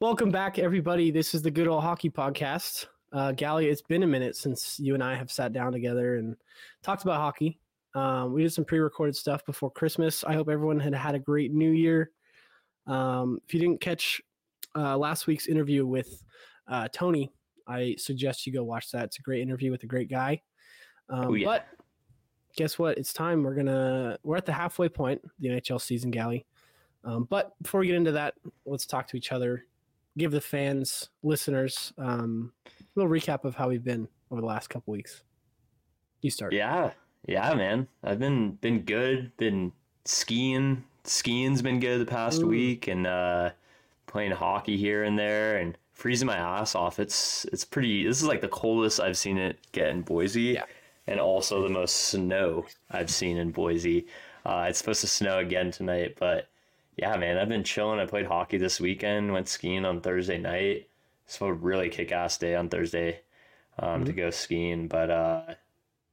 Welcome back, everybody. This is the Good Old Hockey Podcast. Uh, Galli, it's been a minute since you and I have sat down together and talked about hockey. Um, we did some pre-recorded stuff before Christmas. I hope everyone had had a great New Year. Um, if you didn't catch uh, last week's interview with uh, Tony, I suggest you go watch that. It's a great interview with a great guy. Um, Oh, yeah. But guess what? It's time. We're gonna we're at the halfway point, the NHL season, Galli. Um, but before we get into that, let's talk to each other. Give the fans, listeners, um, a little recap of how we've been over the last couple weeks. You start. Yeah, yeah, man. I've been been good. Been skiing. Skiing's been good the past Ooh. week, and uh, playing hockey here and there, and freezing my ass off. It's it's pretty. This is like the coldest I've seen it get in Boise, Yeah. and also the most snow I've seen in Boise. Uh, it's supposed to snow again tonight, but yeah, man, I've been chilling. I played hockey this weekend. Went skiing on Thursday night. So a really kick ass day on Thursday um, to go skiing, but. uh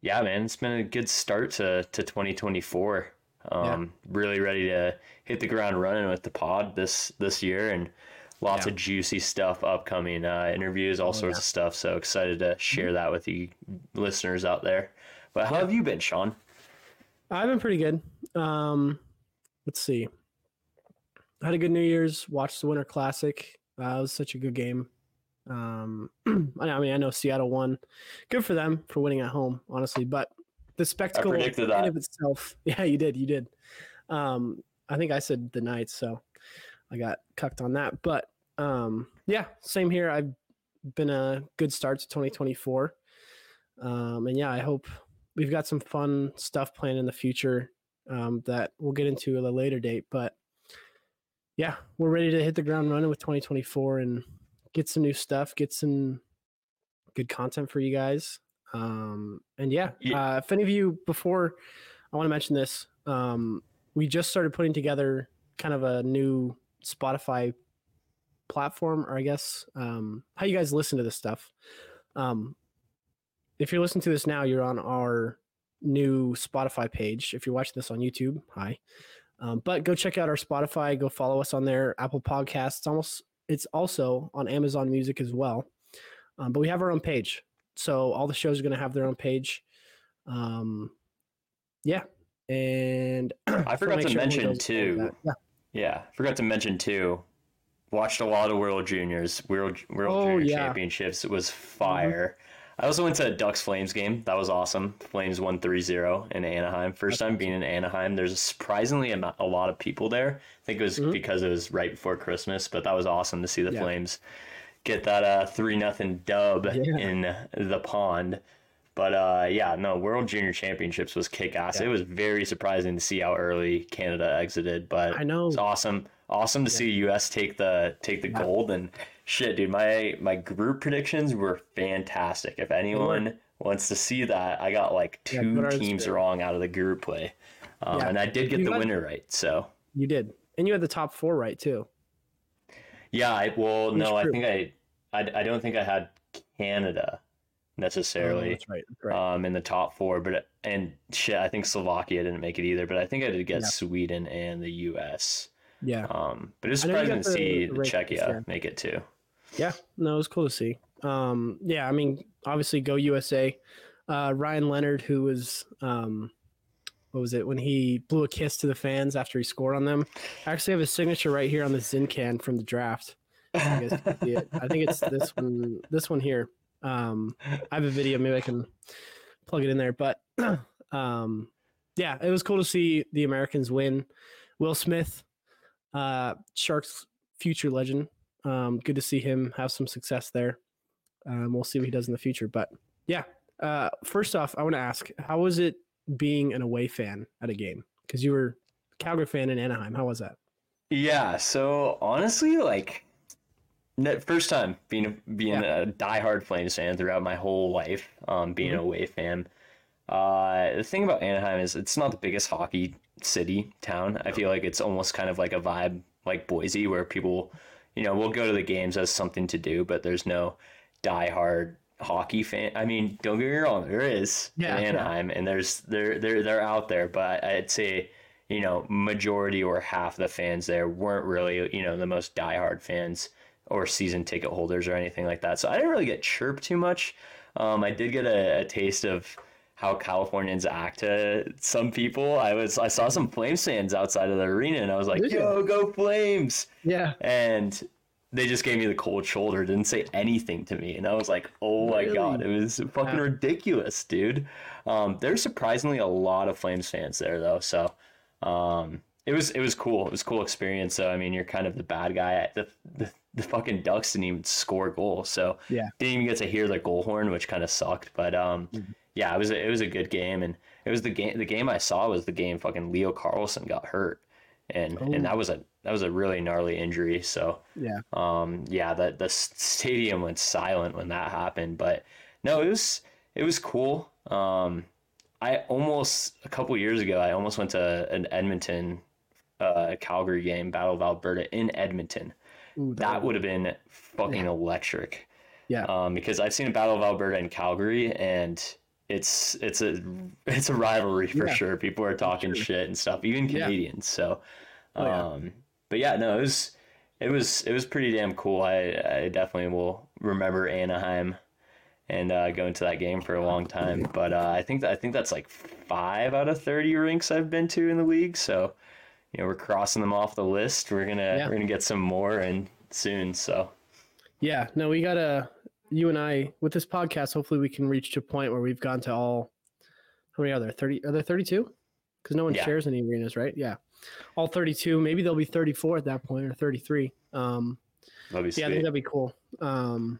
yeah, man, it's been a good start to, to 2024. Um, Really ready to hit the ground running with the pod this this year, and lots Yeah. of juicy stuff upcoming. Uh, interviews, all sorts yeah. Mm-hmm. of stuff. So excited to share that with you listeners out there. But how have you been, Sean? I've been pretty good. Um, let's see. Had a good New Year's. Watched the Winter Classic. Uh, it was such a good game. Um, I I mean, I know Seattle won. Good for them for winning at home, honestly. But the spectacle in that. of itself. Yeah, you did. You did. Um, I think I said the Knights, so I got cucked on that. But um, yeah, same here. I've been a good start to 2024. Um, and yeah, I hope we've got some fun stuff planned in the future um, that we'll get into at a later date. But yeah, we're ready to hit the ground running with 2024 and get some new stuff, get some good content for you guys. Um, and yeah, Yeah. Uh, if any of you before, I want to mention this. Um, we just started putting together kind of a new Spotify platform, or I guess um, how you guys listen to this stuff. Um, if you're listening to this now, you're on our new Spotify page. If you're watching this on YouTube, hi. Um, but go check out our Spotify. Go follow us on there. Apple Podcasts. It's almost. It's also on Amazon Music as well. Um, but we have our own page, so all the shows are going to have their own page. Um, yeah, and I forgot to sure mention goes and follows too. Yeah. Yeah, forgot to mention too. Watched a lot of World Juniors, World World Oh, Junior yeah. Championships. It was fire. I also went to a Ducks Flames game. That was awesome. Flames won 3-0 in Anaheim. First time being in Anaheim. There's a surprisingly a, a lot of people there. I think it was Mhm. because it was right before Christmas, but that was awesome to see the Yeah. Flames get that uh, three nothing dub Yeah. in the pond. But uh, yeah, no, World Junior Championships was kick ass. Yeah. It was very surprising to see how early Canada exited, but I know. it's awesome. Awesome to see US take the take the Yeah. gold and shit, dude. My my group predictions were fantastic. If anyone wants to see that, I got like two ours teams wrong out of the group play, um, Yeah. and I did get You the got- winner right. So You did, and you had the top four right too. yeah, I, well, no, I think I, I I don't think I had Canada Oh, necessarily. that's right. That's right. um, in the top four. But and shit, I think Slovakia didn't make it either. But I think I did get Yeah. Sweden and the U.S. yeah. Um, but it's I surprising to the- see the Czechia make it too. Yeah, no, it was cool to see. Um, yeah, I mean, obviously, go USA. Uh, Ryan Leonard, who was, um, what was it when he blew a kiss to the fans after he scored on them? I actually have his signature right here on the Zin can from the draft. See it. I think it's this one. This one here. Um, I have a video. Maybe I can plug it in there. But um, yeah, it was cool to see the Americans win. Will Smith, uh, Sharks future legend. Um, good to see him have some success there. Um, we'll see what he does in the future. But yeah, uh, first off, I want to ask, how was it being an away fan at a game? Because you were a Calgary fan in Anaheim. How was that? Yeah. So honestly, like, first time being being a diehard Flames fan throughout my whole life. Um, being Mhm. an away fan. Uh, the thing about Anaheim is it's not the biggest hockey city town. I feel like it's almost kind of like a vibe like Boise, where people, you know, will go to the games as something to do, but there's no diehard hockey fan. I mean, don't get me wrong, there is Yeah, in yeah. Anaheim, and there's they're they're they're out there, but I'd say you know majority or half the fans there weren't really you know the most diehard fans or season ticket holders or anything like that. So I didn't really get chirped too much. Um, I did get a, a taste of how Californians act to some people. I was I saw some Flames fans outside of the arena, and I was like, Did you? "Yo, go Flames!" Yeah. And they just gave me the cold shoulder, didn't say anything to me, and I was like, "Oh my Really? god, it was fucking ridiculous, dude." Um, there's surprisingly a lot of Flames fans there though, so um, it was it was cool. It was a cool experience. So I mean, you're kind of the bad guy. The the, the fucking Ducks didn't even score a goal, so Yeah. didn't even get to hear the goal horn, which kind of sucked. But um, yeah, it was a, it was a good game, and it was the game. The game I saw was the game. Fucking Leo Carlsson got hurt, and Oh. and that was a that was a really gnarly injury. So Yeah. um, yeah, the the stadium went silent when that happened. But no, it was it was cool. Um, I almost a couple years ago, I almost went to an Edmonton, uh, Calgary game, Battle of Alberta in Edmonton. Ooh, That would have been fucking electric. Yeah. Um, because I've seen a Battle of Alberta in Calgary, and it's it's a it's a rivalry for Yeah. sure. People are talking sure. shit and stuff, even Yeah. Canadians. So, Oh, yeah. um, but yeah, no, it was it was it was pretty damn cool. I I definitely will remember Anaheim and uh, going to that game for a long time. But uh, I think I think that's like five out of thirty rinks I've been to in the league. So, you know, we're crossing them off the list. We're gonna Yeah. we're gonna get some more and soon. So Yeah, no, we gotta. You and I with this podcast. Hopefully, we can reach to a point where we've gone to all. How many are there? Thirty? Are there thirty-two? Because no one Yeah. shares any arenas, right? Yeah, all thirty-two. Maybe there'll be thirty-four at that point or thirty-three. Um, that'd be yeah, I think that'd be cool. Um,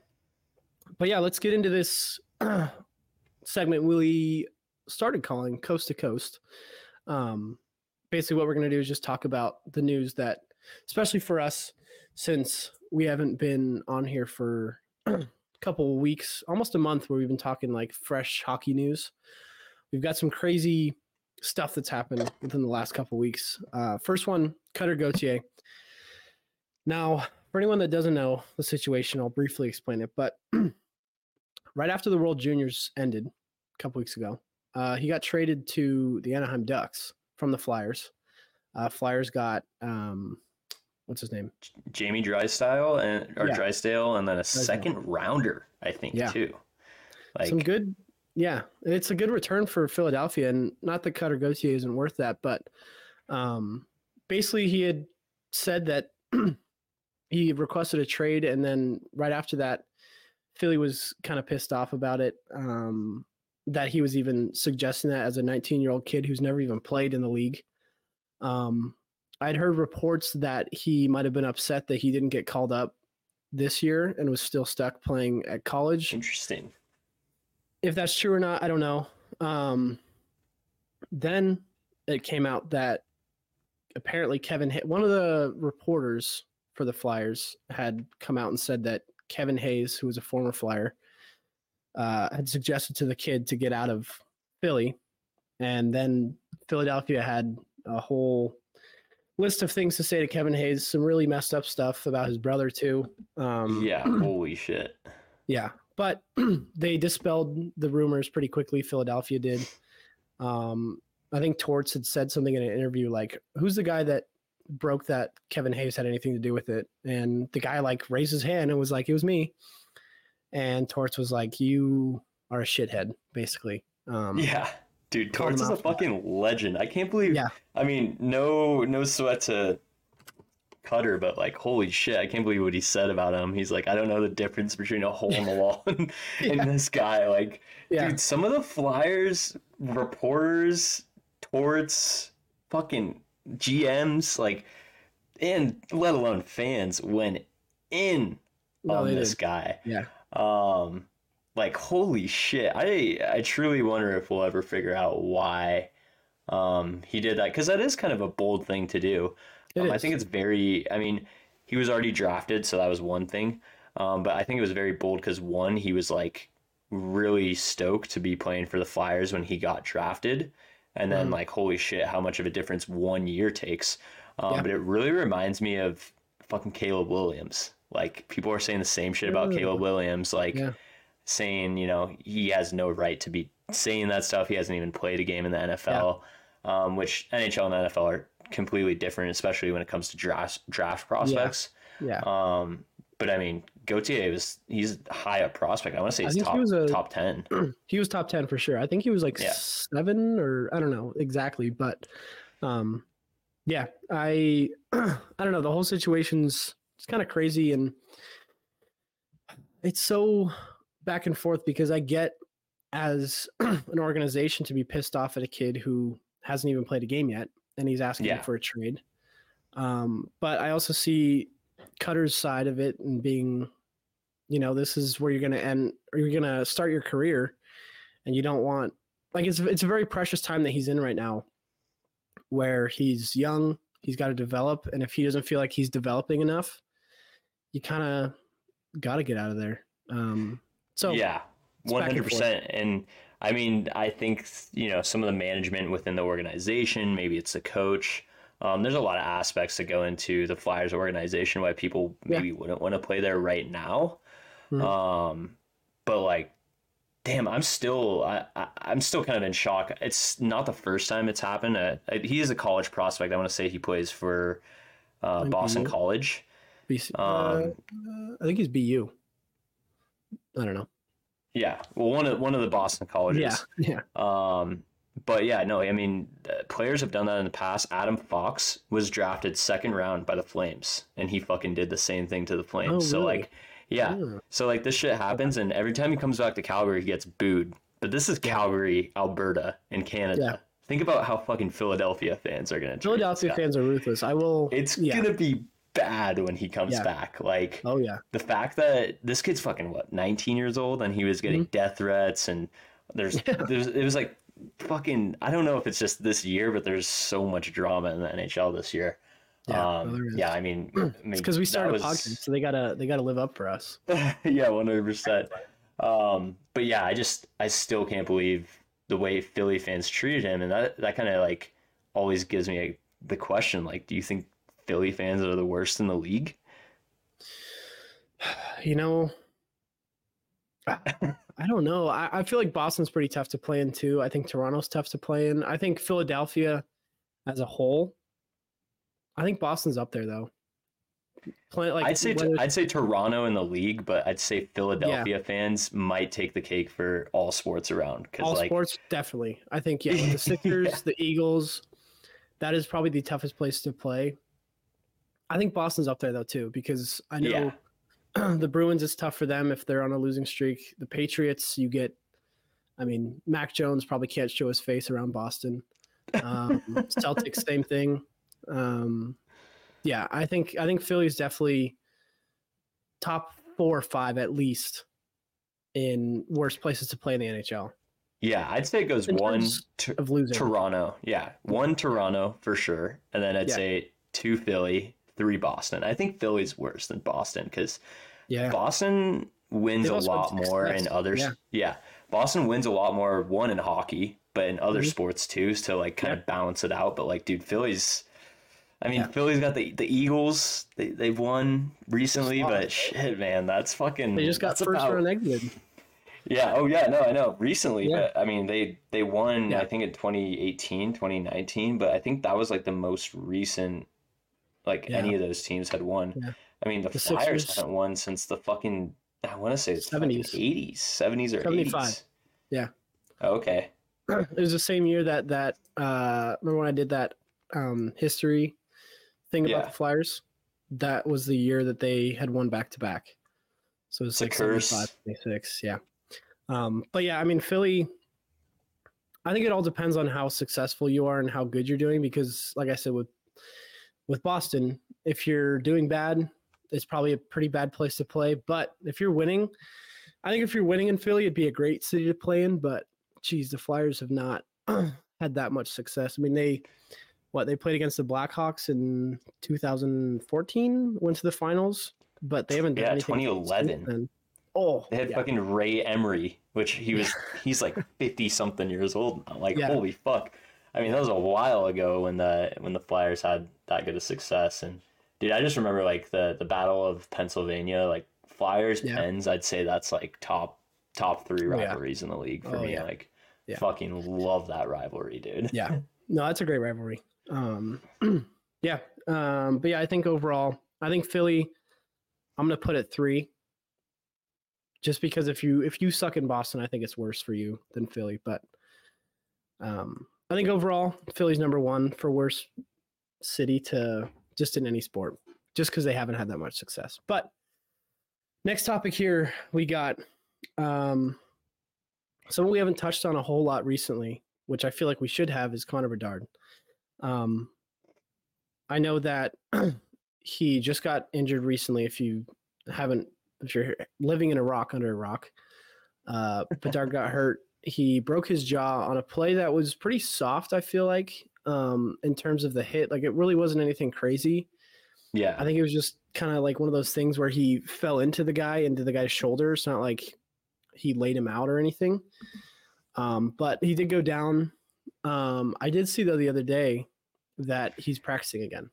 but yeah, let's get into this segment we started calling Coast to Coast. Um, basically, what we're going to do is just talk about the news that, especially for us, since we haven't been on here for a couple of weeks, almost a month, where we've been talking like fresh hockey news. We've got some crazy stuff that's happened within the last couple of weeks. Uh, first one, Cutter Gauthier. Now, for anyone that doesn't know the situation, I'll briefly explain it. But right after the World Juniors ended a couple weeks ago, uh, he got traded to the Anaheim Ducks from the Flyers. Uh, Flyers got um, what's his name? Jamie Drysdale and or Yeah. Drysdale, and then a second rounder, I think Yeah. too. Like Some good, yeah. It's a good return for Philadelphia, and not that Cutter Gauthier isn't worth that, but um, basically he had said that he requested a trade, and then right after that, Philly was kind of pissed off about it. Um, that he was even suggesting that as a 19 year old kid who's never even played in the league. Um, I'd heard reports that he might have been upset that he didn't get called up this year and was still stuck playing at college interesting. if that's true or not, I don't know. Um, then it came out that apparently Kevin, Hay- one of the reporters for the Flyers, had come out and said that Kevin Hayes, who was a former Flyer, uh, had suggested to the kid to get out of Philly, and then Philadelphia had a whole list of things to say to Kevin Hayes, some really messed up stuff about his brother too. Um, yeah, holy shit. yeah, but they dispelled the rumors pretty quickly. Philadelphia did. Um, I think Torts had said something in an interview like, "Who's the guy that broke that Kevin Hayes had anything to do with it?" And the guy like raised his hand and was like, "It was me." And Torts was like, "You are a shithead," basically. Um, Yeah. Dude, Torts is a for that. fucking legend. I can't believe Yeah. I mean, no no sweat to Cutter, but like holy shit, I can't believe what he said about him. He's like, I don't know the difference between a hole in the wall and, and this guy. Like, yeah, dude, some of the flyers, reporters, torts, fucking GMs, like and let alone fans went in No, on this did. guy. yeah, Um, like holy shit! I I truly wonder if we'll ever figure out why um he did that because that is kind of a bold thing to do. Um, I think it's very. I mean, he was already drafted, so that was one thing. Um, but I think it was very bold because one, he was like really stoked to be playing for the Flyers when he got drafted, and then Mhm. like holy shit, how much of a difference one year takes. Um, Yeah. But it really reminds me of fucking Caleb Williams. Like people are saying the same shit about Ooh. Caleb Williams, like Yeah. saying you know he has no right to be saying that stuff. He hasn't even played a game in the NFL, um, which NHL and NFL are completely different, especially when it comes to draft draft prospects. yeah, Um, but I mean, Gauthier was he's high up prospect. I want to say he's he top was a- top ten. he was top 10 for sure. I think he was like Yeah. seven or I don't know exactly, but um, yeah, I I don't know. The whole situation's it's kind of crazy and it's so back and forth because I get as an organization to be pissed off at a kid who hasn't even played a game yet and he's asking Yeah. for a trade. Um, but I also see Cutter's side of it and being, you know, this is where you're going to end or you're going to start your career and you don't want like it's it's a very precious time that he's in right now where he's young, he's got to develop and if he doesn't feel like he's developing enough, you kind of got to get out of there. Um so yeah, one hundred percent. And I mean, I think you know some of the management within the organization. Maybe it's the coach. Um, there's a lot of aspects that go into the Flyers organization why people Yeah. maybe wouldn't want to play there right now. Mhm. Um, but like, damn, I'm still I, I I'm still kind of in shock. It's not the first time it's happened. Uh, he is a college prospect. I want to say he plays for uh, Boston? College. BC, uh, Um, uh, I think he's BU. I don't know. yeah, well, one of one of the Boston colleges. Yeah, yeah. Um, but yeah, no, I mean, uh, players have done that in the past. Adam Fox was drafted second round by the Flames, and he fucking did the same thing to the Flames. Oh, so really? like, yeah, Yeah. so like this shit happens, and every time he comes back to Calgary, he gets booed. But this is Calgary, Alberta, in Canada. Yeah. Think about how fucking Philadelphia fans are gonna. Philadelphia fans are ruthless. I will. It's yeah. gonna be bad when he comes Yeah. back. Like Oh yeah. the fact that this kid's fucking what 19 years old and he was getting death threats and there's Mm-hmm. Yeah. there's it was like fucking I don't know if it's just this year but there's so much drama in the NHL this year. Yeah, um, no, there is. yeah, I mean, I mean It's because we started was- a podcast, so they gotta they gotta live up for us. yeah, 100%. Um, but yeah, I just I still can't believe the way Philly fans treated him and that that kind of like always gives me a, the question like do you think Philly fans are the worst in the league? You know, I, don't know. I, I feel like Boston's pretty tough to play in too. I think Toronto's tough to play in. I think Philadelphia, as a whole, I think Boston's up there though. Play, like I'd say whether- I'd say Toronto in the league, but I'd say Philadelphia fans might take the cake for all sports around all like sports definitely. I think yeah, the Sixers, Yeah. the Eagles, that is probably the toughest place to play. I think Boston's up there though too because I know the Bruins is tough for them if they're on a losing streak. The Patriots, you get, I mean, Mac Jones probably can't show his face around Boston. Um, Celtics, same thing. Um, yeah, I think I think Philly's definitely top four or five at least in worst places to play in the NHL yeah, I'd say it goes In one to, of losing. Toronto, yeah, one Toronto for sure, and then I'd Yeah. say two Philly, three Boston. I think Philly's worse than Boston because Yeah, Boston wins a lot more in others. yeah. Yeah. Boston wins a lot more one in hockey, but in other Mhm. sports too, to like kind of balance it out. But like, dude, Philly's. I mean, Yeah. Philly's got the the Eagles. They they've won recently, but shit, man, that's fucking. they just got first about- round exited. Yeah. Oh yeah. No, I know. Recently, Yeah. but I mean, they they won. Yeah. I think in 2018, 2019, but I think that was like the most recent. Like Yeah. any of those teams had won. Yeah. I mean, the, The Flyers Sixers- haven't won since the fucking. I want to say it's 70s. 80s, 70s or 75. 80s. Yeah. Okay. it was the same year that that uh remember when I did that um history thing about Yeah. the Flyers? That was the year that they had won back to back. So it was a like curse. 76, yeah. Um but yeah, I mean Philly I think it all depends on how successful you are and how good you're doing because like I said with with Boston, if you're doing bad, it's probably a pretty bad place to play, but if you're winning, I think if you're winning in Philly, it'd be a great city to play in, but geez, the Flyers have not had that much success. I mean, they what they played against the Blackhawks in 2014, went to the finals, but they haven't done Yeah, anything. since 2011. Oh, They had yeah. fucking Ray Emery, which he was he's like 50 something years old. now. Like Yeah. holy fuck. I mean, that was a while ago when the when the Flyers had that good of success and dude, I just remember like the the Battle of Pennsylvania, like Flyers Yeah. Pens, I'd say that's like top top 3 Oh, yeah. rivalries in the league for Oh, me. yeah. Like Yeah. fucking love that rivalry, dude. yeah, no, that's a great rivalry. Um, yeah, um, but yeah, I think overall, I think Philly. I'm gonna put it three. Just because if you if you suck in Boston, I think it's worse for you than Philly. But um, I think overall, Philly's number one for worst city to just in any sport, just because they haven't had that much success. But next topic here, we got um, someone we haven't touched on a whole lot recently, which I feel like we should have, is Connor Bedard. Um, I know that he just got injured recently. If you haven't, if you're living in a rock under a rock, uh, Bedard got hurt. He broke his jaw on a play that was pretty soft. I feel like um, in terms of the hit, like it really wasn't anything crazy. Yeah, I think it was just kind of like one of those things where he fell into the guy, into the guy's shoulder. It's not like he laid him out or anything. Um, but he did go down. Um, I did see though the other day that he's practicing again.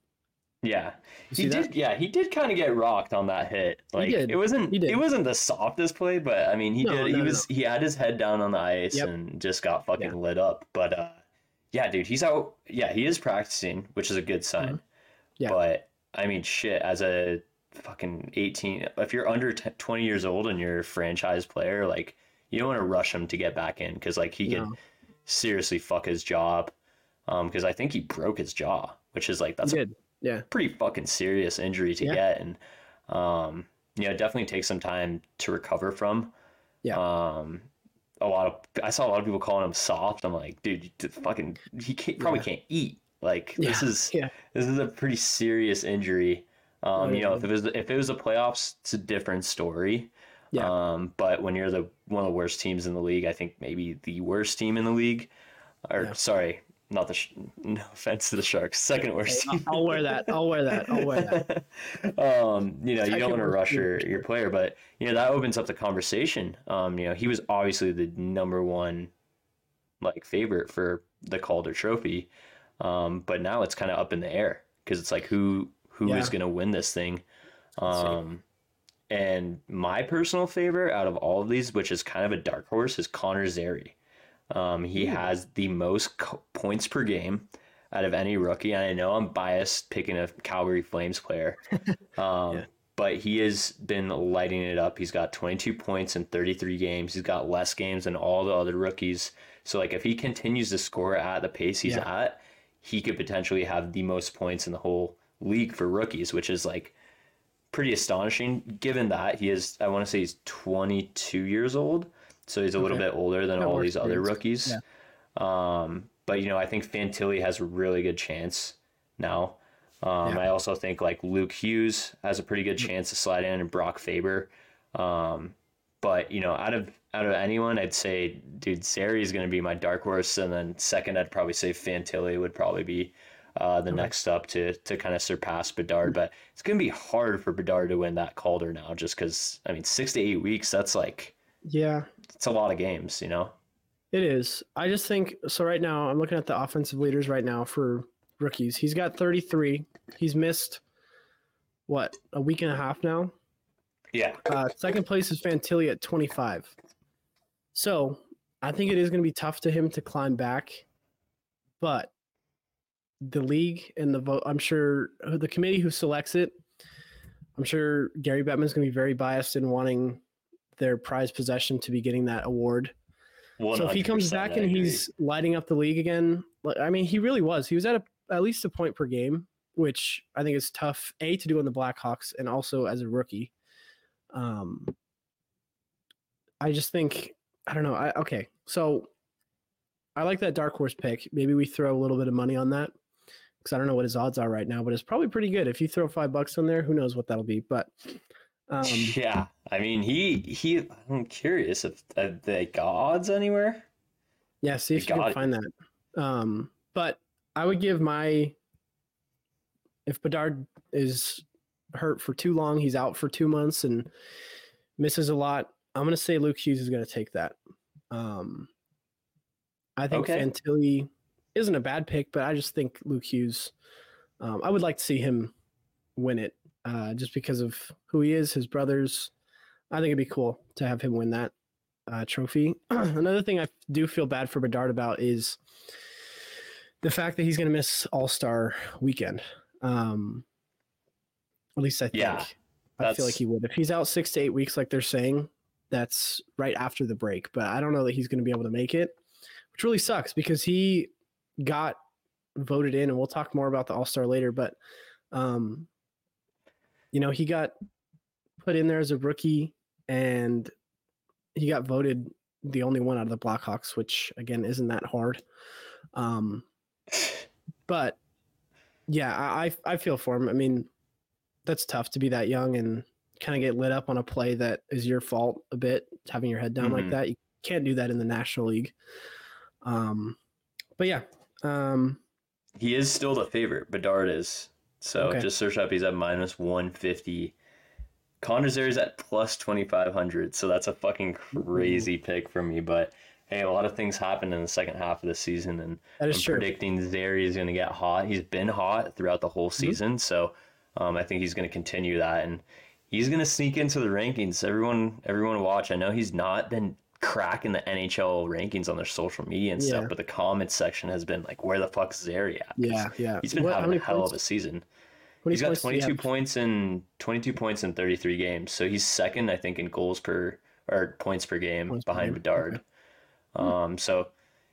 Yeah, he did. that? Yeah, he did kind of get rocked on that hit. Like it wasn't. He did. It wasn't the softest play, but I mean, he No, did. he no, no, was. He had his head down on the ice Yep. and just got fucking Yeah. lit up. But uh, yeah, dude, he's out. Yeah, he is practicing, which is a good sign. Mhm. Yeah. But I mean, shit, as a fucking eighteen, if you're under t- twenty years old and you're a franchise player, like you don't want to rush him to get back in because like he could seriously fuck his job. Um, because I think he broke his jaw, which is like He that's a. Yeah. pretty fucking serious injury to Yeah. get and um you know definitely take some time to recover from Yeah. um a lot of i saw a lot of people calling him soft i'm like dude fucking he can't, probably Yeah. can't eat like this is yeah. this is a pretty serious injury um Oh, you know if it was if it was the playoffs it's a different story Yeah. um but when you're the one of the worst teams in the league i think maybe the worst team in the league or Yeah. sorry not the sh- no offense to the sharks second worst Hey, I'll, I'll wear that. I'll wear that. I'll wear that. um, you know, you don't want to rush your, your player, but you know that opens up the conversation. Um, you know, he was obviously the number one like favorite for the Calder Trophy, um, but now it's kind of up in the air because it's like who who is Yeah. going to win this thing. Um, and my personal favorite out of all of these, which is kind of a dark horse, is Connor Zary. Um, he Ooh. has the most co- points per game out of any rookie, and I know I'm biased picking a Calgary Flames player, um, Yeah. but he has been lighting it up. He's got 22 points in 33 games. He's got less games than all the other rookies. So like if he continues to score at the pace he's Yeah. at, he could potentially have the most points in the whole league for rookies, which is like pretty astonishing given that he is I want to say he's 22 years old. So he's a little bit older than all these other rookies. Um, but you know, I think Fantilli has a really good chance now. Um, Yeah. I also think like Luke Hughes has a pretty good Mm-hmm. chance to slide in, and Brock Faber. Um, but you know, out of out of anyone, I'd say, dude, Zary is going to be my dark horse, and then second, I'd probably say Fantilli would probably be uh, the Okay. next up to to kind of surpass Bedard. But it's going to be hard for Bedard to win that Calder now, just because I mean, six to eight weeks, that's like Yeah, it's a lot of games, you know. it is. I just think so. Right now, I'm looking at the offensive leaders right now for rookies. He's got 33. He's missed what a week and a half now. Yeah, Uh, second place is Fantilli at 25. So I think it is going to be tough to him to climb back, but the league and the vote, I'm sure the committee who selects it, I'm sure Gary Bettman's going to be very biased in wanting their prize possession to be getting that award. So if he comes back and he's lighting up the league again, I mean, he really was. He was at a, at least a point per game, which I think is tough a to do on the Blackhawks and also as a rookie. Um, I just think I don't know. I okay, so I like that dark horse pick. Maybe we throw a little bit of money on that because I don't know what his odds are right now, but it's probably pretty good. If you throw five bucks on there, who knows what that'll be? But um, yeah, I mean, he he. I'm curious if uh, they got odds anywhere. Yeah, see if you got can it. find that. Um, but I would give my if Bedard is hurt for too long, he's out for two months and misses a lot. I'm gonna say Luke Hughes is gonna take that. Um, I think Okay. Fantilli isn't a bad pick, but I just think Luke Hughes. Um, I would like to see him win it, uh, just because of who he is, his brothers. I think it'd be cool to have him win that uh, trophy. Another thing I do feel bad for Bedard about is the fact that he's going to miss All Star Weekend. Um, at least I think. Yeah. I feel like he would. If he's out six to eight weeks, like they're saying, that's right after the break. But I don't know that he's going to be able to make it, which really sucks because he got voted in, and we'll talk more about the All Star later. But, um, you know, he got put in there as a rookie, and he got voted the only one out of the Blackhawks, which again isn't that hard. Um, but yeah, I I feel for him. I mean, that's tough to be that young and kind of get lit up on a play that is your fault a bit, having your head down mm-hmm. like that. You can't do that in the National League. Um, but yeah, um, he is still the favorite. Bedard is. So okay. just search up. He's at minus one fifty. Connor's is at plus twenty five hundred. So that's a fucking crazy pick for me. But hey, a lot of things happened in the second half of the season, and I'm true. predicting Zary is going to get hot. He's been hot throughout the whole mm-hmm. season, mm-hmm. so um, I think he's going to continue that, and he's going to sneak into the rankings. Everyone, everyone, watch. I know he's not been cracking the NHL rankings on their social media and yeah. stuff, but the comments section has been like, "Where the fuck's Zary at?" Yeah, yeah. He's been what, having a hell points? of a season. He's got 22 points in 22 points in 33 games, so he's second, I think, in goals per or points per game points behind per game. Bedard. Okay. Hmm. Um, so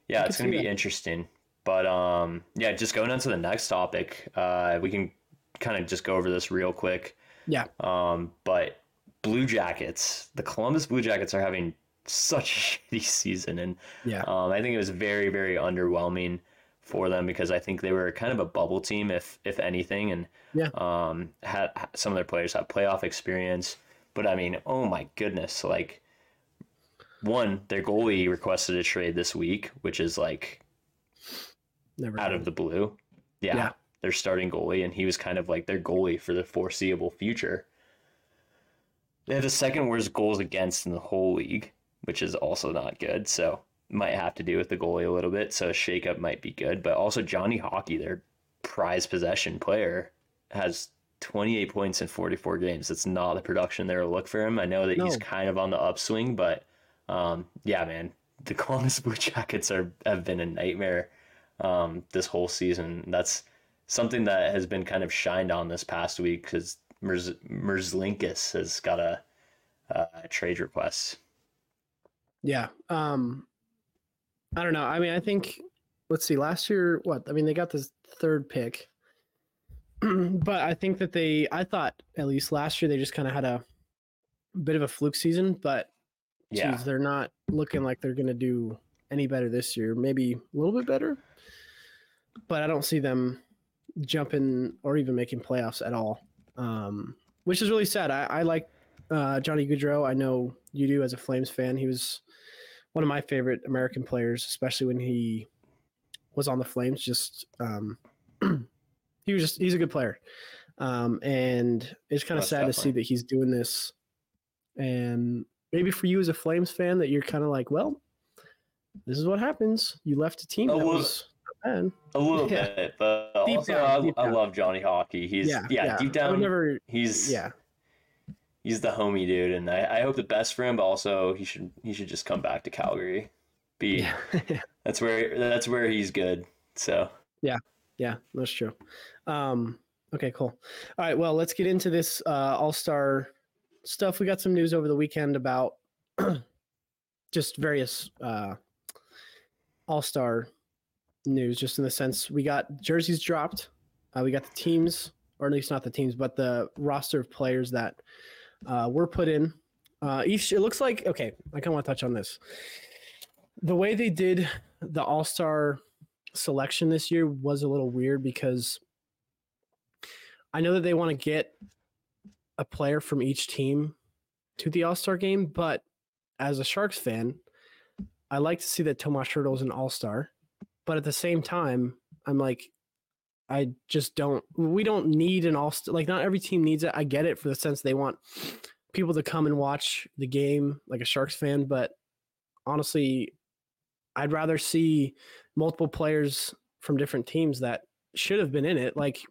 yeah, it's gonna be that. interesting. But um, yeah, just going on to the next topic, uh, we can kind of just go over this real quick. Yeah. Um, but Blue Jackets, the Columbus Blue Jackets are having such a shitty season, and yeah, um, I think it was very, very underwhelming for them because I think they were kind of a bubble team, if if anything, and yeah, um, had some of their players have playoff experience, but I mean, oh my goodness, like one, their goalie requested a trade this week, which is like Never out of the blue. Yeah, yeah, their starting goalie, and he was kind of like their goalie for the foreseeable future. They have the second worst goals against in the whole league, which is also not good. So might have to do with the goalie a little bit. So a shakeup might be good, but also Johnny Hockey, their prize possession player, has 28 points in 44 games. That's not the production there to look for him. I know that no. he's kind of on the upswing, but um, yeah, man, the Columbus Blue Jackets are have been a nightmare um, this whole season. That's something that has been kind of shined on this past week because Merz, Merzlikins has got a, a, trade request. Yeah. Um, I don't know. I mean, I think let's see. Last year, what? I mean, they got this third pick, but I think that they. I thought at least last year they just kind of had a bit of a fluke season, but yeah. Geez, they're not looking like they're going to do any better this year. Maybe a little bit better, but I don't see them jumping or even making playoffs at all, um, which is really sad. I, I like uh, Johnny Gaudreau. I know you do as a Flames fan. He was one of my favorite American players, especially when he was on the Flames. Just um, he was just he's a good player, um, and it's kind of sad to see that he's doing this. And maybe for you as a Flames fan that you're kind of like, well, this is what happens. You left a team a that little, was bad. A little yeah. bit, but deep also down, I, I, love Johnny Hockey. He's yeah, yeah, yeah. deep down. Never, he's yeah. He's the homie dude, and I, I hope the best for him. But also, he should he should just come back to Calgary. Be yeah. that's where that's where he's good. So yeah, yeah, that's true. Um, okay, cool. All right, well, let's get into this uh, All Star stuff. We got some news over the weekend about just various uh, All Star news, just in the sense we got jerseys dropped. Uh, we got the teams, or at least not the teams, but the roster of players that uh, were put in. Uh, each it looks like okay. I kind of want to touch on this. The way they did the All Star selection this year was a little weird because I know that they want to get a player from each team to the All Star game, but as a Sharks fan, I like to see that Tomas Hertl is an All Star, but at the same time, I'm like, I just don't. We don't need an All Star. Like, not every team needs it. I get it for the sense they want people to come and watch the game, like a Sharks fan. But honestly, I'd rather see multiple players from different teams that should have been in it. Like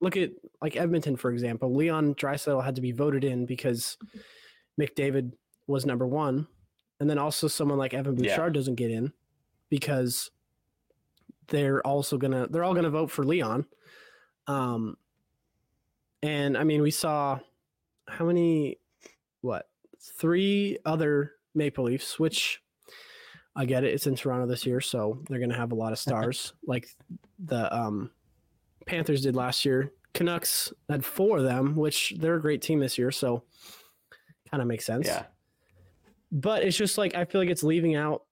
look at like Edmonton, for example. Leon Draisaitl had to be voted in because mm-hmm. McDavid was number one. And then also someone like Evan Bouchard yeah. doesn't get in because they're also gonna they're all gonna vote for Leon. Um and I mean we saw how many what three other Maple Leafs, which I get it. It's in Toronto this year, so they're going to have a lot of stars like the um, Panthers did last year. Canucks had four of them, which they're a great team this year, so kind of makes sense. Yeah. But it's just like I feel like it's leaving out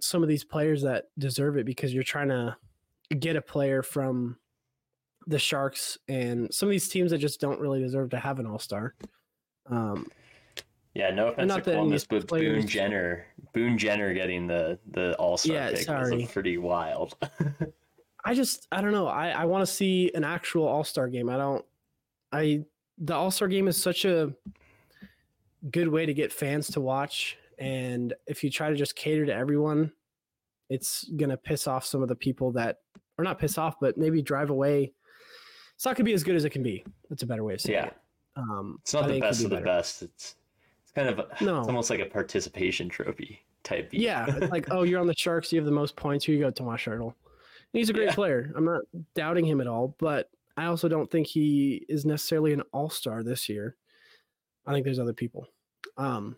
some of these players that deserve it because you're trying to get a player from the Sharks and some of these teams that just don't really deserve to have an All Star. Um, Yeah, no offense not to Columbus, but players- Boone Jenner, Boone Jenner getting the the All Star Yeah, pick sorry. was pretty wild. I just I don't know. I I want to see an actual All Star game. I don't. I the All Star game is such a good way to get fans to watch, and if you try to just cater to everyone, it's gonna piss off some of the people that, or not piss off, but maybe drive away. It's not gonna be as good as it can be. That's a better way of saying yeah, it. Um, it's not I the think it could best be of the better. best. It's it's kind of No. it's almost like a participation trophy type. beat. Yeah, like oh, you're on the Sharks. You have the most points. Here you go, Tomas Hertl. He's a great Yeah. player. I'm not doubting him at all, but I also don't think he is necessarily an all star this year. I think there's other people. Um,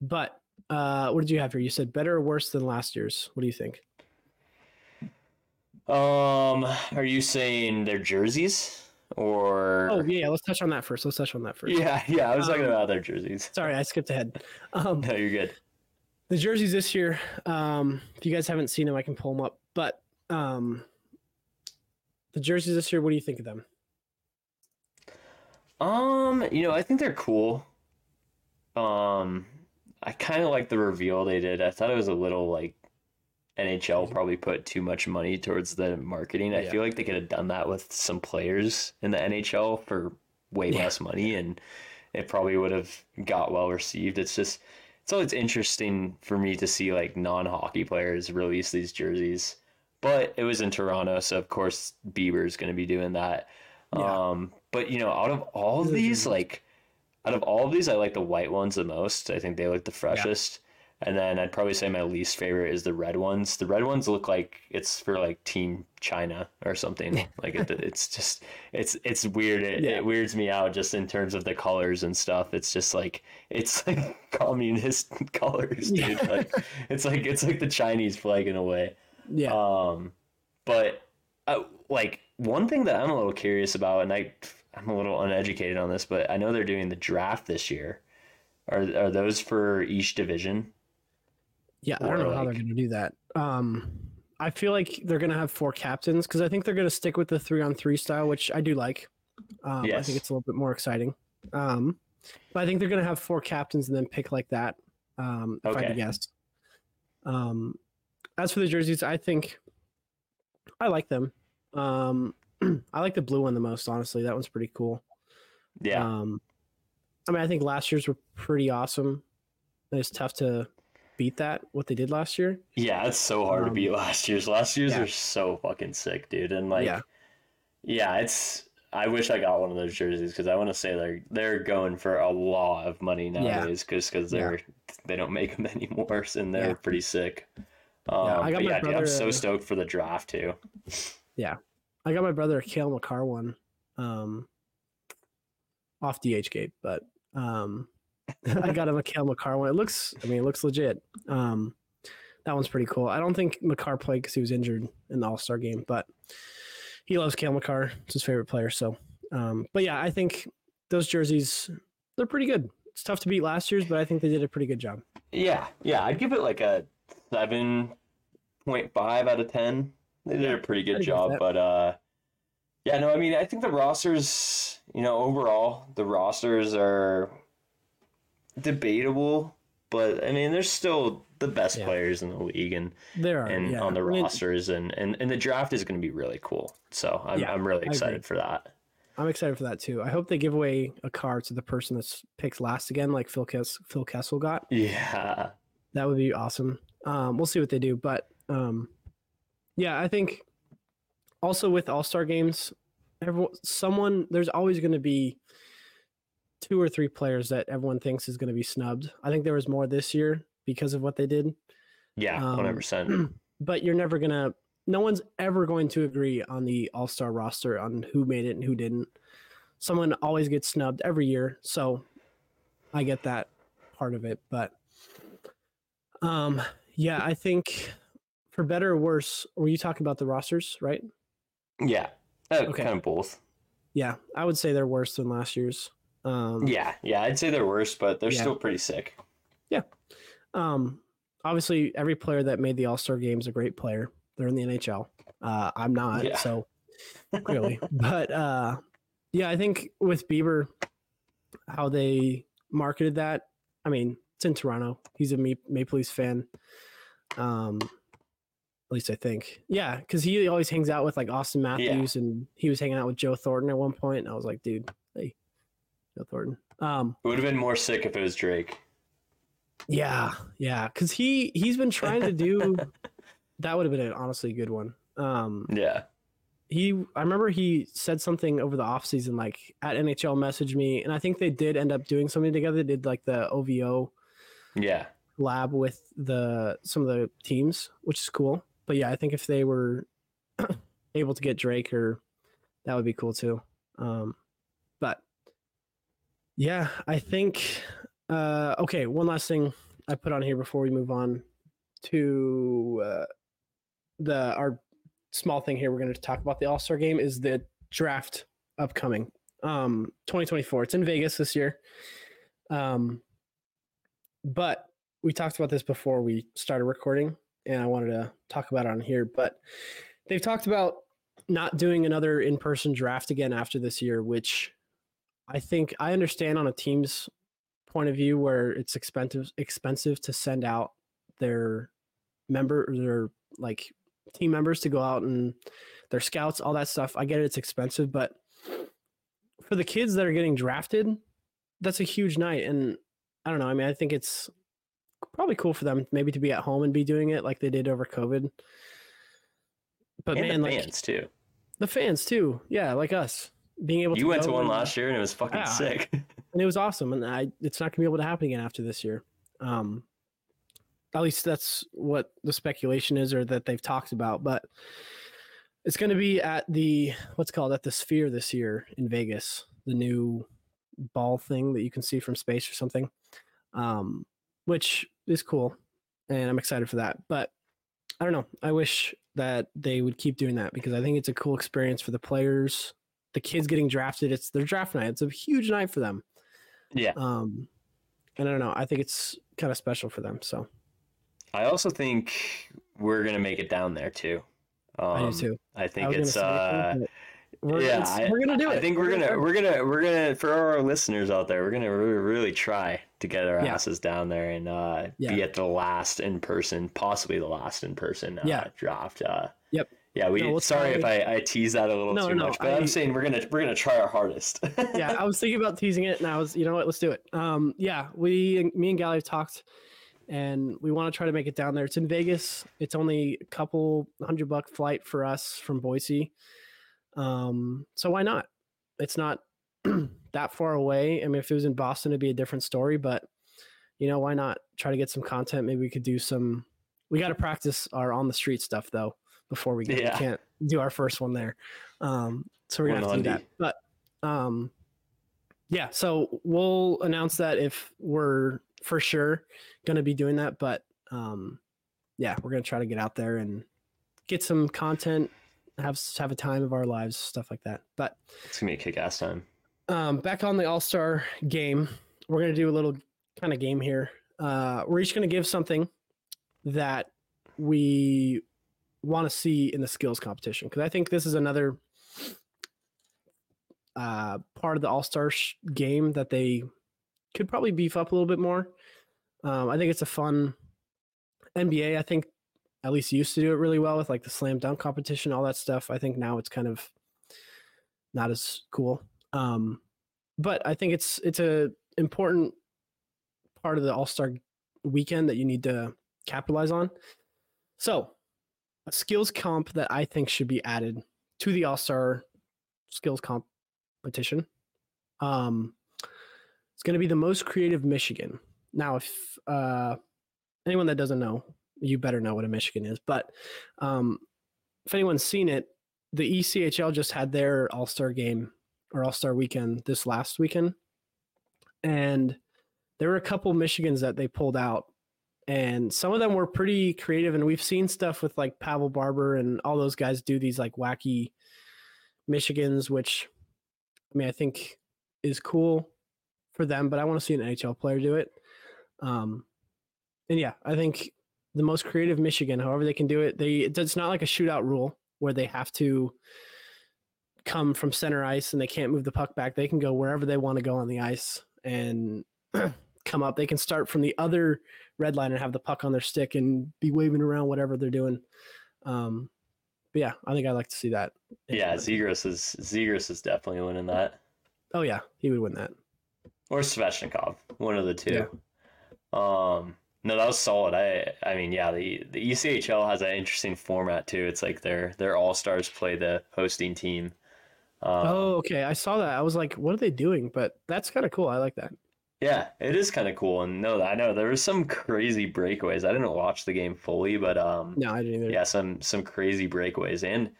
but uh, what did you have here? You said better or worse than last year's. What do you think? Um, are you saying their jerseys or? Oh yeah, let's touch on that first. Let's touch on that first. yeah, yeah. I was talking Um, about their jerseys. Sorry, I skipped ahead. Um, No, you're good. the jerseys this year. Um, if you guys haven't seen them, I can pull them up. But um, the jerseys this year. What do you think of them? Um, you know, I think they're cool. Um, I kind of like the reveal they did. I thought it was a little like NHL probably put too much money towards the marketing. I Yeah. feel like they could have done that with some players in the NHL for way Yeah. less money and it probably would have got well received. It's just it's always interesting for me to see like non-hockey players release these jerseys. But it was in Toronto, so of course Bieber's going to be doing that. Yeah. Um, but you know, out of all of these, like out of all of these, I like the white ones the most. I think they look the freshest. And then I'd probably say my least favorite is the red ones. The red ones look like it's for like Team China or something. like it, it's just it's it's weird. It, Yeah. it weirds me out just in terms of the colors and stuff. It's just like it's like communist colors, dude. Yeah. Like it's like it's like the Chinese flag in a way. Yeah. Um, but uh, like one thing that I'm a little curious about, and I I'm a little uneducated on this, but I know they're doing the draft this year. Are are those for each division? Yeah, I don't know how they're going to do that. Um, I feel like they're going to have four captains because I think they're going to stick with the three on three style, which I do like. Um, I think it's a little bit more exciting. Um, but I think they're going to have four captains and then pick like that. Um, if I had to Okay. guess. Um, as for the jerseys, I think I like them. Um, I like the blue one the most, honestly. That one's pretty cool. Yeah, Um, I mean, I think last year's were pretty awesome. It's tough to beat that what they did last year. yeah, it's so hard to um, beat last year's. Last year's yeah. are so fucking sick, dude. And like, Yeah. yeah, it's. I wish I got one of those jerseys because I want to say they're they're going for a lot of money nowadays because because Yeah. they're they don't make them anymore and they're Yeah. pretty sick. Um, I got but my yeah, dude, I'm so stoked for the draft too. I got my brother a Cale Makar one, um, off DHgate, but um, I got him a Cale Makar one. It looks, I mean, it looks legit. Um, that one's pretty cool. I don't think Makar played because he was injured in the All Star game, but he loves Cale Makar. It's his favorite player. So, um, but yeah, I think those jerseys they're pretty good. It's tough to beat last year's, but I think they did a pretty good job. Yeah, yeah, I'd give it like a seven point five out of ten. They did a pretty good I'd agree with job, that. but uh, yeah, no, I mean, I think the rosters, you know, overall, the rosters are debatable, but I mean, there's still the best Yeah. players in the league and There are and yeah. on the I mean, rosters, and and and the draft is going to be really cool. So I'm Yeah, I'm really excited for that. I'm excited for that too. I hope they give away a car to the person that's picks last again, like Phil Kess- Phil Kessel got. Yeah, That would be awesome. Um, we'll see what they do, but um, yeah, I think also with All Star games, everyone, someone there's always going to be two or three players that everyone thinks is going to be snubbed. I think there was more this year because of what they did, yeah, Um, one hundred percent. but you're never gonna. No one's ever going to agree on the All Star roster on who made it and who didn't. someone always gets snubbed every year. So I get that part of it. But um, yeah, I think for better or worse, were you talking about the rosters, right? Yeah. Uh, Okay. Kind of both. Yeah, I would say they're worse than last year's. Um, Yeah. Yeah. I'd say they're worse, but they're Yeah. still pretty sick. Yeah. Um, obviously, every player that made the All Star game is a great player. They're in the NHL. Uh, I'm not, Yeah. so clearly. but uh, yeah, I think with Bieber, how they marketed that. I mean, it's in Toronto. He's a Maple Leafs fan. Um, at least I think. Yeah, because he always hangs out with like Austin Matthews, and he was hanging out with Joe Thornton at one point, and I was like, dude, hey, Joe Thornton. Um, It would have been more sick if it was Drake. Yeah, yeah, because he he's been trying to do. that would have been an honestly good one. Um, Yeah. he I remember he said something over the off season like at NHL message me, and I think they did end up doing something together. They did like the OVO Yeah. lab with the some of the teams, which is cool. But yeah, I think if they were able to get Drake or that would be cool too. Um, but yeah, I think uh, okay. One last thing I put on here before we move on to uh, the our small thing here. We're going to talk about the All Star game is the draft upcoming um 2024. It's in Vegas this year. Um, but we talked about this before we started recording, and I wanted to talk about it on here. But they've talked about not doing another in-person draft again after this year, which I think I understand on a team's point of view where it's expensive expensive to send out their member their like team members to go out and their scouts, all that stuff. I get it, it's expensive, but for the kids that are getting drafted, that's a huge night. And I don't know. I mean, I think it's probably cool for them maybe to be at home and be doing it like they did over COVID. But and man, the like fans too. the fans too. Yeah, like us being able to You to went to one and- last year and it was fucking Yeah. sick. and it was awesome. And I, it's not gonna be able to happen again after this year. Um, at least that's what the speculation is, or that they've talked about. But it's gonna be at the what's called at the Sphere this year in Vegas, the new ball thing that you can see from space or something, um, which is cool, and I'm excited for that. But I don't know. I wish that they would keep doing that because I think it's a cool experience for the players, the kids getting drafted. It's their draft night. It's a huge night for them. yeah. Um, and I don't know. I think it's kind of special for them. So I also think we're gonna make it down there too. Um, I do too. I I think gonna it's uh we're, yeah, it's- I- we're gonna do it. I think we're gonna we're gonna we're gonna for our listeners out there, we're gonna really, really try to get our Yeah. asses down there and uh, Yeah. be at the last in person, possibly the last in person uh, Yeah. draft. Uh, Yep. Yeah, we. No, we'll sorry if I, I tease that a little No, too no, much, but I- I'm saying we're gonna we're gonna try our hardest. yeah, I was thinking about teasing it, and I was, you know what, let's do it. Um, yeah, we, me and Galli have talked, and we want to try to make it down there. It's in Vegas. It's only a couple hundred buck flight for us from Boise. Um, so why not? It's not that far away. I mean, if it was in Boston, it'd be a different story. But you know, why not try to get some content? Maybe we could do some. We got to practice our on the street stuff though before we go. Yeah. We can't do our first one there. Um, so we're gonna have to do that. But um, yeah. So we'll announce that if we're for sure gonna be doing that. But um, yeah, we're gonna try to get out there and get some content, have have a time of our lives, stuff like that. But it's gonna be a kick-ass time. Um, back on the All Star game, we're gonna do a little kind of game here. Uh, we're each gonna give something that we want to see in the skills competition because I think this is another uh, part of the All Star sh- game that they could probably beef up a little bit more. Um, I think it's a fun NBA. I think at least used to do it really well with like the slam dunk competition, all that stuff. I think now it's kind of not as cool. Um, but I think it's it's a important part of the All Star weekend that you need to capitalize on. So, a skills comp that I think should be added to the All Star skills competition. Um, it's going to be the most creative Michigan. Now, if uh, anyone that doesn't know, you better know what a Michigan is. But um, if anyone's seen it, the ECHL just had their All Star game or All Star weekend this last weekend, and there were a couple Michigans that they pulled out, and some of them were pretty creative. And we've seen stuff with like Pavel Barber and all those guys do these like wacky Michigans, which I mean I think is cool for them, but I want to see an NHL player do it. Um, and yeah, I think the most creative Michigan, however they can do it, they it's not like a shootout rule where they have to come from center ice and they can't move the puck back. They can go wherever they want to go on the ice and come up. They can start from the other red line and have the puck on their stick and be waving around whatever they're doing. Um, but yeah, I think I'd like to see that. Yeah, Zegras is Zegras is definitely winning that. Oh yeah, he would win that. Or Svechnikov, one of the two. Yeah. Um, no, that was solid. I I mean, yeah, the the ECHL has an interesting format too. It's like their their all stars play the hosting team. Um, oh, okay. I saw that. I was like, what are they doing? But that's kind of cool. I like that. Yeah, it is kind of cool. And no, I know there was some crazy breakaways. I didn't watch the game fully, but um, no, I didn't either. Yeah, some some crazy breakaways and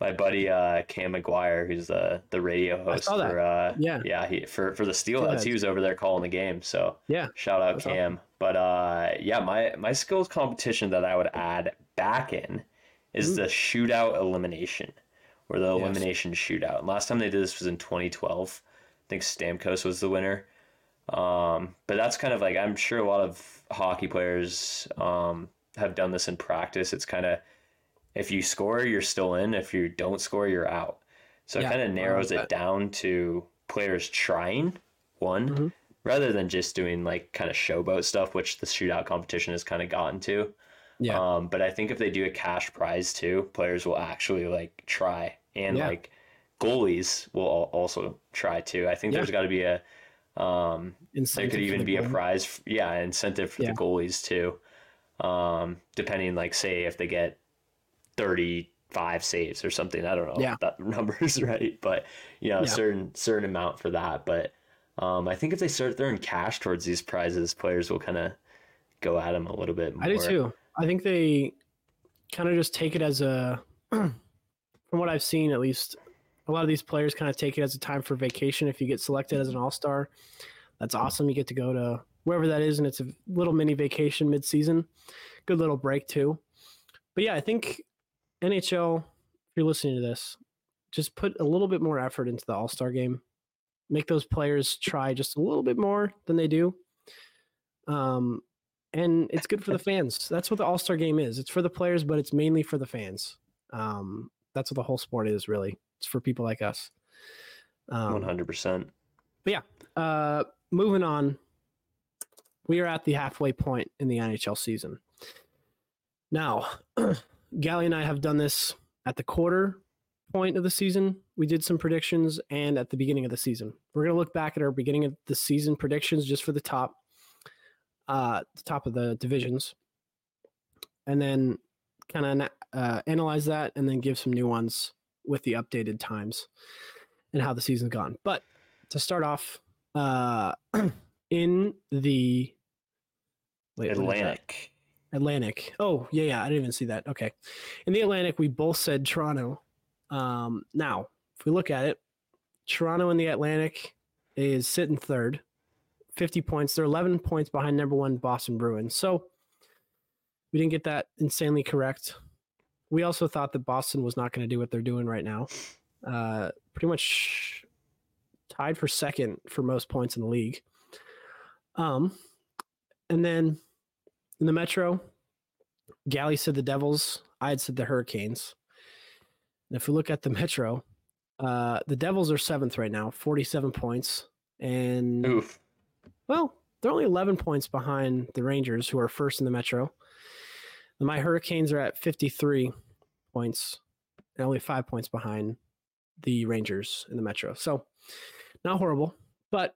my buddy uh, Cam McGuire, who's the the radio host for uh, yeah yeah he, for for the Steelheads. He was over there calling the game. So yeah, shout out Cam. Awesome. But uh, yeah, my my skills competition that I would add back in is the shootout elimination or the elimination yes. shootout. And last time they did this was in 2012. I think Stamkos was the winner. Um, but that's kind of like I'm sure a lot of hockey players um, have done this in practice. It's kind of if you score, you're still in. If you don't score, you're out. So yeah, it kind of narrows it down to players trying one mm-hmm. rather than just doing like kind of showboat stuff, which the shootout competition has kind of gotten to. Yeah. Um, but I think if they do a cash prize too, players will actually like try, and yeah. like goalies will also try too. I think yeah. there's got to be a um, incentive there could even be goalie. a prize, yeah, incentive for yeah. the goalies too. Um, depending, like, say if they get 35 saves or something. I don't know yeah. that number is right, but you know, a certain certain amount for that. But um, I think if they start throwing cash towards these prizes, players will kind of go at them a little bit more. I do too. I think they kind of just take it as a, from what I've seen at least, a lot of these players kind of take it as a time for vacation. If you get selected as an all star, that's awesome. You get to go to wherever that is, and it's a little mini vacation mid season. Good little break too. But yeah, I think NHL, if you're listening to this, just put a little bit more effort into the All Star game. Make those players try just a little bit more than they do. Um, and it's good for the fans. That's what the All Star game is. It's for the players, but it's mainly for the fans. Um, that's what the whole sport is, really. It's for people like us. One hundred percent. But yeah, uh, moving on. We are at the halfway point in the NHL season. Now, Galli and I have done this at the quarter point of the season. We did some predictions and at the beginning of the season. We're going to look back at our beginning of the season predictions just for the top uh the top of the divisions and then kind of uh, analyze that and then give some new ones with the updated times and how the season's gone. But to start off, uh, in the wait, Atlantic, Atlantic. Oh, yeah, yeah. I didn't even see that. Okay. In the Atlantic, we both said Toronto. Um, now, if we look at it, Toronto in the Atlantic is sitting third, 50 points. They're 11 points behind number one Boston Bruins. So we didn't get that insanely correct. We also thought that Boston was not going to do what they're doing right now. Uh, pretty much tied for second for most points in the league. Um, and then in the Metro, Galli said the Devils. I had said the Hurricanes. And if we look at the Metro, uh, the Devils are seventh right now, 47 points. And, Oof. Well, they're only 11 points behind the Rangers, who are first in the Metro. My Hurricanes are at 53 points and only five points behind the Rangers in the Metro. So, not horrible, but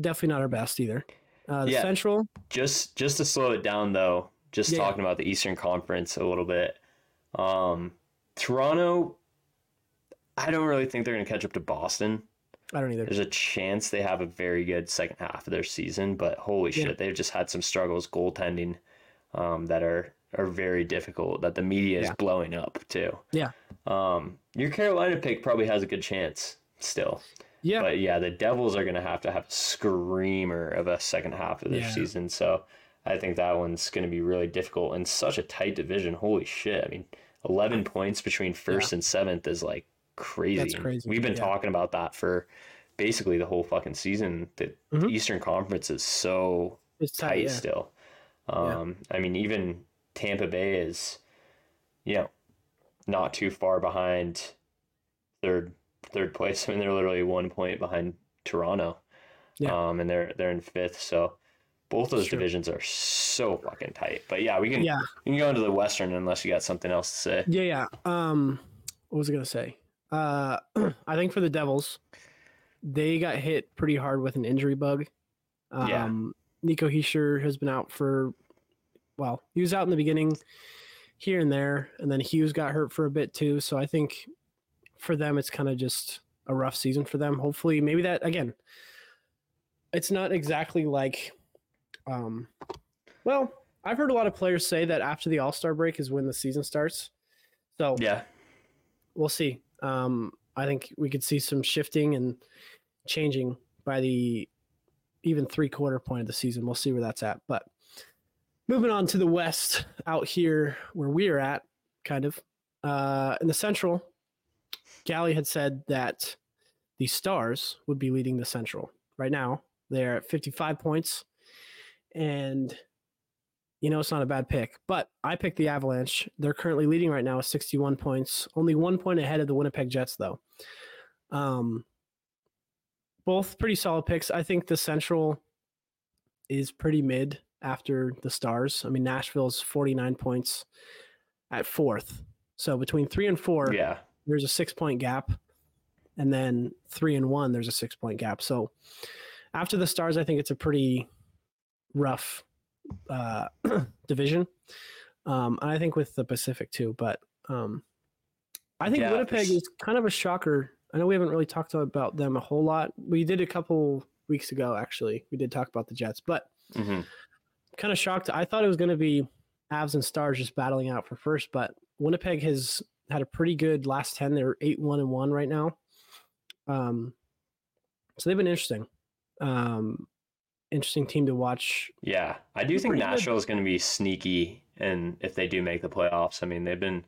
definitely not our best either. Uh, the yeah. Central. Just just to slow it down though, just yeah. talking about the Eastern Conference a little bit. Um, Toronto, I don't really think they're going to catch up to Boston. I don't either. There's a chance they have a very good second half of their season, but holy yeah. shit, they've just had some struggles goaltending um, that are are very difficult. That the media is blowing up too. Yeah. Um, your Carolina pick probably has a good chance still. Yeah. But yeah, the Devils are going to have to have a screamer of a second half of their Yeah. season. So I think that one's going to be really difficult in such a tight division. Holy shit. I mean, 11 points between first and seventh is like crazy. That's crazy, We've been yeah. talking about that for basically the whole fucking season. The Mhm. Eastern Conference is so it's tight. tight yeah. still. Yeah. Um, I mean, even Tampa Bay is, you know, not too far behind third third place. I mean, they're literally one point behind Toronto. Yeah. Um, and they're they're in fifth. So both those divisions are so fucking tight. But yeah, we can Yeah. we can go into the Western unless you got something else to say. Yeah, yeah. Um, what was I gonna say? Uh, I think for the Devils, they got hit pretty hard with an injury bug. Um, Yeah. Nico Hischier has been out for, well, he was out in the beginning, here and there, and then Hughes got hurt for a bit too. So I think for them, it's kind of just a rough season for them. Hopefully, maybe that again. It's not exactly like, um, well, I've heard a lot of players say that after the All Star break is when the season starts. So Yeah. we'll see. Um, I think we could see some shifting and changing by the even three quarter point of the season. We'll see where that's at. But moving on to the West, out here where we are at, kind of uh, in the Central, Galli had said that the Stars would be leading the Central. Right now, they're at 55 points, and you know it's not a bad pick. But I picked the Avalanche. They're currently leading right now with 61 points, only one point ahead of the Winnipeg Jets, though. Um, both pretty solid picks. I think the Central is pretty mid after the Stars. I mean, Nashville's 49 points at fourth. So between three and four, Yeah. there's a six point gap. And then three and one, there's a six point gap. So after the Stars, I think it's a pretty rough uh, division. Um, and I think with the Pacific too. But um, I think Yeah, Winnipeg Pac- is kind of a shocker. I know we haven't really talked about them a whole lot. We did a couple weeks ago, actually. We did talk about the Jets, but hmm kind of shocked. I thought it was going to be Avs and Stars just battling out for first, but Winnipeg has had a pretty good last 10. They're 8 1 and 1 right now. Um, so they've been interesting. Um, interesting team to watch. Yeah. I do think. Nashville is going to be sneaky. And if they do make the playoffs, I mean, they've been,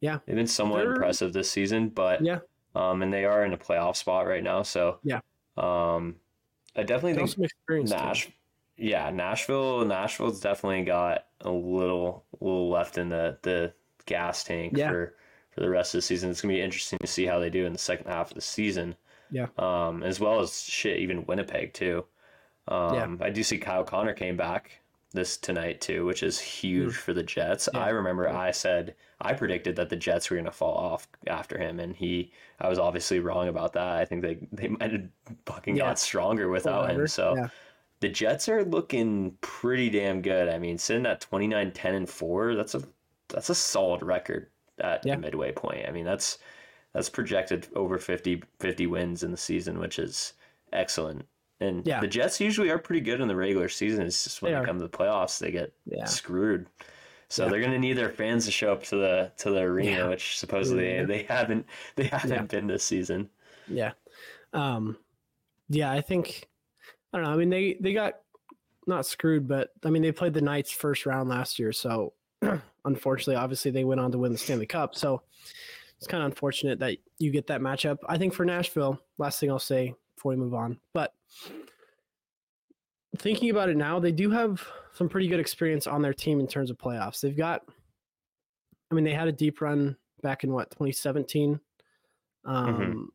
Yeah. they've been somewhat They're- impressive this season, but Yeah. Um, and they are in a playoff spot right now. So Yeah. Um, I definitely They think some experience. too. Yeah, Nashville. Nashville's definitely got a little, little left in the the gas tank Yeah. for for the rest of the season. It's gonna be interesting to see how they do in the second half of the season. Yeah. Um, as well as shit, even Winnipeg too. Um, I do see Kyle Connor came back this tonight too, which is huge for the Jets. Yeah. I remember I said I predicted that the Jets were going to fall off after him, and he I was obviously wrong about that. I think they they might have fucking Yeah. got stronger without Whatever. him. So yeah. the Jets are looking pretty damn good. I mean, sitting at 29 10 and 4, that's a that's a solid record at Yeah. the midway point. I mean, that's that's projected over 50 50 wins in the season, which is excellent. And Yeah. the Jets usually are pretty good in the regular season. It's just when They they, come to the playoffs, they get Yeah. screwed. So Yeah. they're going to need their fans to show up to the to the arena, which supposedly they haven't they haven't been this season. Yeah. Um, yeah, I think I don't know. I mean, they they got not screwed, but I mean, they played the Knights first round last year, so unfortunately, obviously, they went on to win the Stanley Cup. So it's kind of unfortunate that you get that matchup. I think for Nashville, last thing I'll say before we move on, but thinking about it now, they do have some pretty good experience on their team in terms of playoffs. They've got, I mean, they had a deep run back in what 2017. Um,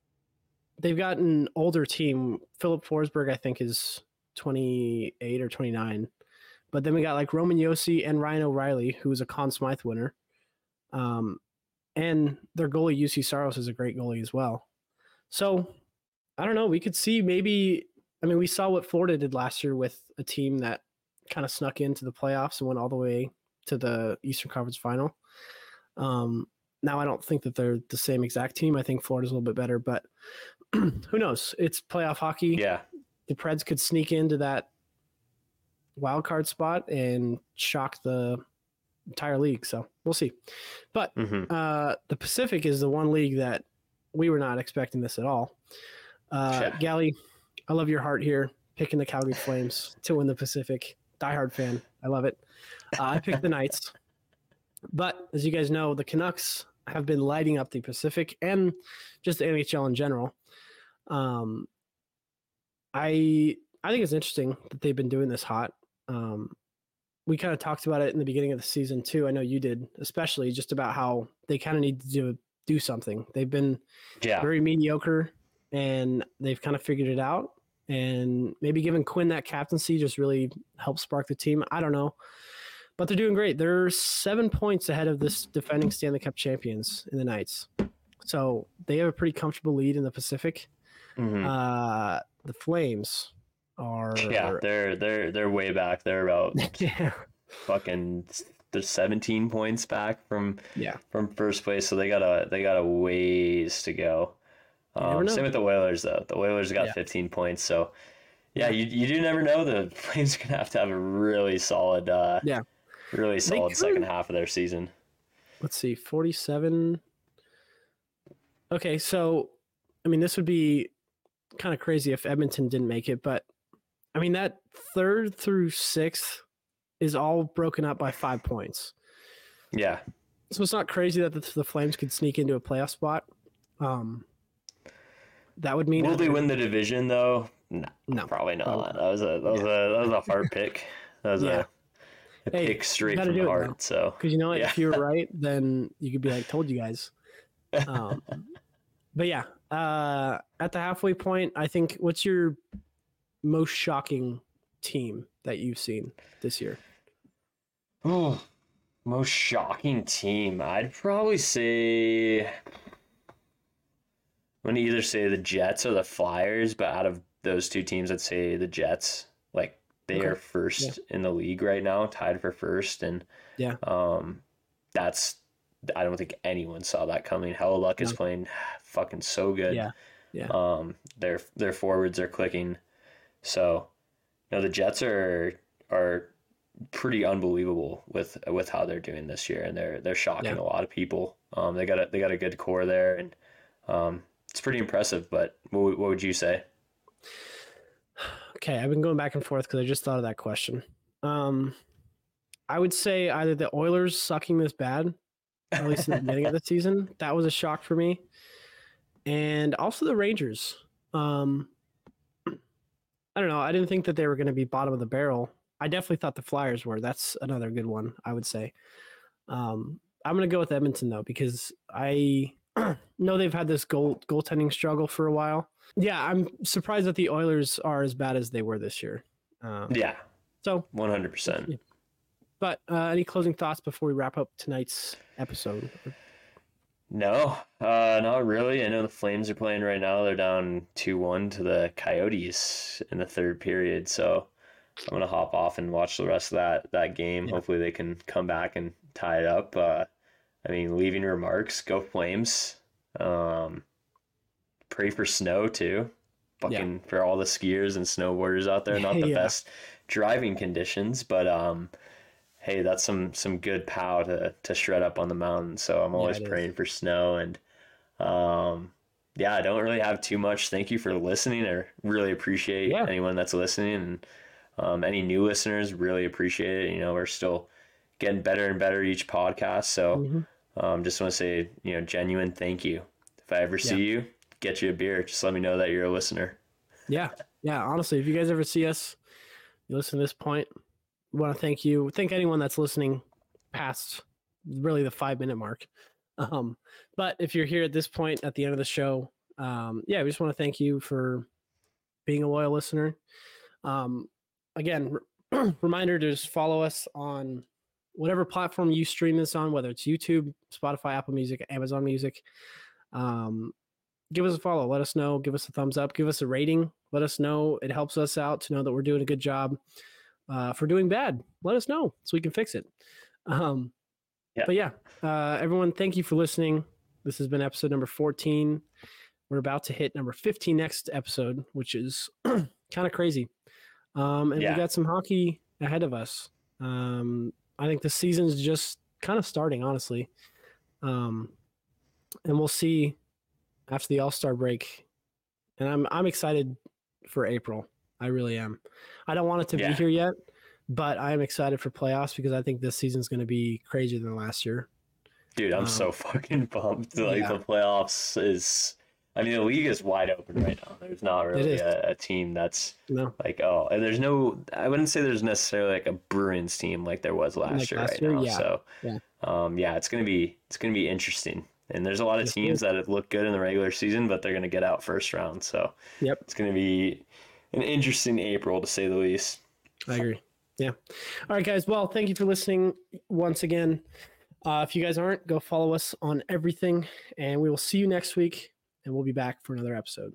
They've got an older team. Filip Forsberg, I think, is 28 or 29. But then we got like Roman Josi and Ryan O'Reilly, who is a Conn Smythe winner. Um, and their goalie, Juuse Saros, is a great goalie as well. So I don't know. We could see maybe, I mean, we saw what Florida did last year with a team that kind of snuck into the playoffs and went all the way to the Eastern Conference final. Um, now, I don't think that they're the same exact team. I think Florida's a little bit better, but who knows? It's playoff hockey Yeah. the Preds could sneak into that wild card spot and shock the entire league. So we'll see. But hmm uh, the Pacific is the one league that we were not expecting this at all. Uh, Yeah. Galli, I love your heart here, picking the Calgary Flames to win the Pacific. Diehard fan, I love it. Uh, I picked the Knights, but as you guys know, the Canucks have been lighting up the Pacific and just the NHL in general. Um, I I think it's interesting that they've been doing this hot. Um, we kind of talked about it in the beginning of the season too. I know you did, especially just about how they kind of need to do, do something. They've been Yeah. very mediocre and they've kind of figured it out. And maybe giving Quinn that captaincy just really helps spark the team. I don't know. But they're doing great. They're seven points ahead of this defending Stanley Cup champions in the Knights. So they have a pretty comfortable lead in the Pacific. Mhm. Uh, the Flames are. yeah, they're they're they're way back. They're about yeah. fucking they're 17 points back from Yeah. from first place, so they got a they got a ways to go. Um, same with the Oilers though. The Oilers got Yeah. 15 points, so yeah, you you do never know. The Flames are gonna have to have a really solid, uh, Yeah. really solid second half of their season. let's see 47 okay so i mean this would be kind of crazy if edmonton didn't make it but i mean that third through sixth is all broken up by five points Yeah, so it's not crazy that the, the flames could sneak into a playoff spot um that would mean will they win the division though? No, No, probably not. probably. That was a that was a that was a hard pick. That was Yeah. a, a Hey, pick straight from the heart. So because you know? Yeah. if you're right then you could be like told you guys um, but yeah uh, at the halfway point i think what's your most shocking team that you've seen this year Oh, most shocking team. I'd probably say I'm gonna either say the Jets or the Flyers, but out of those two teams, I'd say the Jets. Like they Okay. are first in the league right now, tied for first, and Yeah. um, that's I don't think anyone saw that coming. Hellebuyck is No. playing fucking so good. Yeah, yeah. Um, their their forwards are clicking, so you know the Jets are are pretty unbelievable with with how they're doing this year, and they're they're shocking Yeah. a lot of people. Um, they got a they got a good core there, and um, it's pretty impressive. But what, would- what would you say? okay i've been going back and forth because i just thought of that question um, i would say either the oilers sucking this bad at least in the beginning of the season that was a shock for me and also the rangers um, i don't know i didn't think that they were going to be bottom of the barrel i definitely thought the flyers were that's another good one i would say um, i'm going to go with edmonton though because i know they've had this goal goaltending struggle for a while yeah i'm surprised that the oilers are as bad as they were this year um, Yeah, so one hundred percent. but uh, any closing thoughts before we wrap up tonight's episode No, uh, not really. I know the Flames are playing right now. They're down two one to the Coyotes in the third period. So I'm gonna hop off and watch the rest of that that game. Yeah. Hopefully they can come back and tie it up. Uh, I mean, leaving remarks, go Flames. Um, pray for snow too. Fucking for all the skiers and snowboarders out there. Not the Yeah. best driving conditions, but um, hey, that's some some good pow to to shred up on the mountain. So I'm always is. praying for snow and um yeah, I don't really have too much. Thank you for listening. I really appreciate Yeah. anyone that's listening and um, any new listeners really appreciate it. You know, we're still getting better and better each podcast. So Mhm. um, just want to say, you know, genuine thank you. If I ever see Yeah. you, get you a beer. Just let me know that you're a listener. yeah yeah honestly if you guys ever see us you listen to this point we want to thank you thank anyone that's listening past really the five minute mark um, but if you're here at this point at the end of the show um, yeah we just want to thank you for being a loyal listener um, again r- reminder to just follow us on whatever platform you stream this on whether it's youtube spotify apple music amazon music um, give us a follow. Let us know. Give us a thumbs up. Give us a rating. Let us know. It helps us out to know that we're doing a good job uh, we're doing bad. Let us know so we can fix it. Um, Yeah. but yeah uh, everyone thank you for listening. This has been episode number 14 we're about to hit number 15 next episode which is kind of crazy. Um, and Yeah. we got some hockey ahead of us. Um, i think the season's just kind of starting honestly um, and we'll see after the All Star break, and I'm I'm excited for April. I really am. I don't want it to Yeah. be here yet, but I am excited for playoffs because I think this season's going to be crazier than last year. Dude, I'm Um, so fucking pumped. Like yeah. the playoffs is I mean the league is wide open right now. There's not really a, a team that's No, like oh and there's no I wouldn't say there's necessarily like a Bruins team like there was last Like year last right year? now. Yeah. So Yeah. um yeah, it's gonna be it's gonna be interesting. And there's a lot of Yes, it teams that look good in the regular season, but they're gonna get out first round. So Yep. it's gonna be an interesting April to say the least. I agree. Yeah. All right, guys. Well, thank you for listening once again. Uh, if you guys aren't, go follow us on everything, and we will see you next week, and we'll be back for another episode.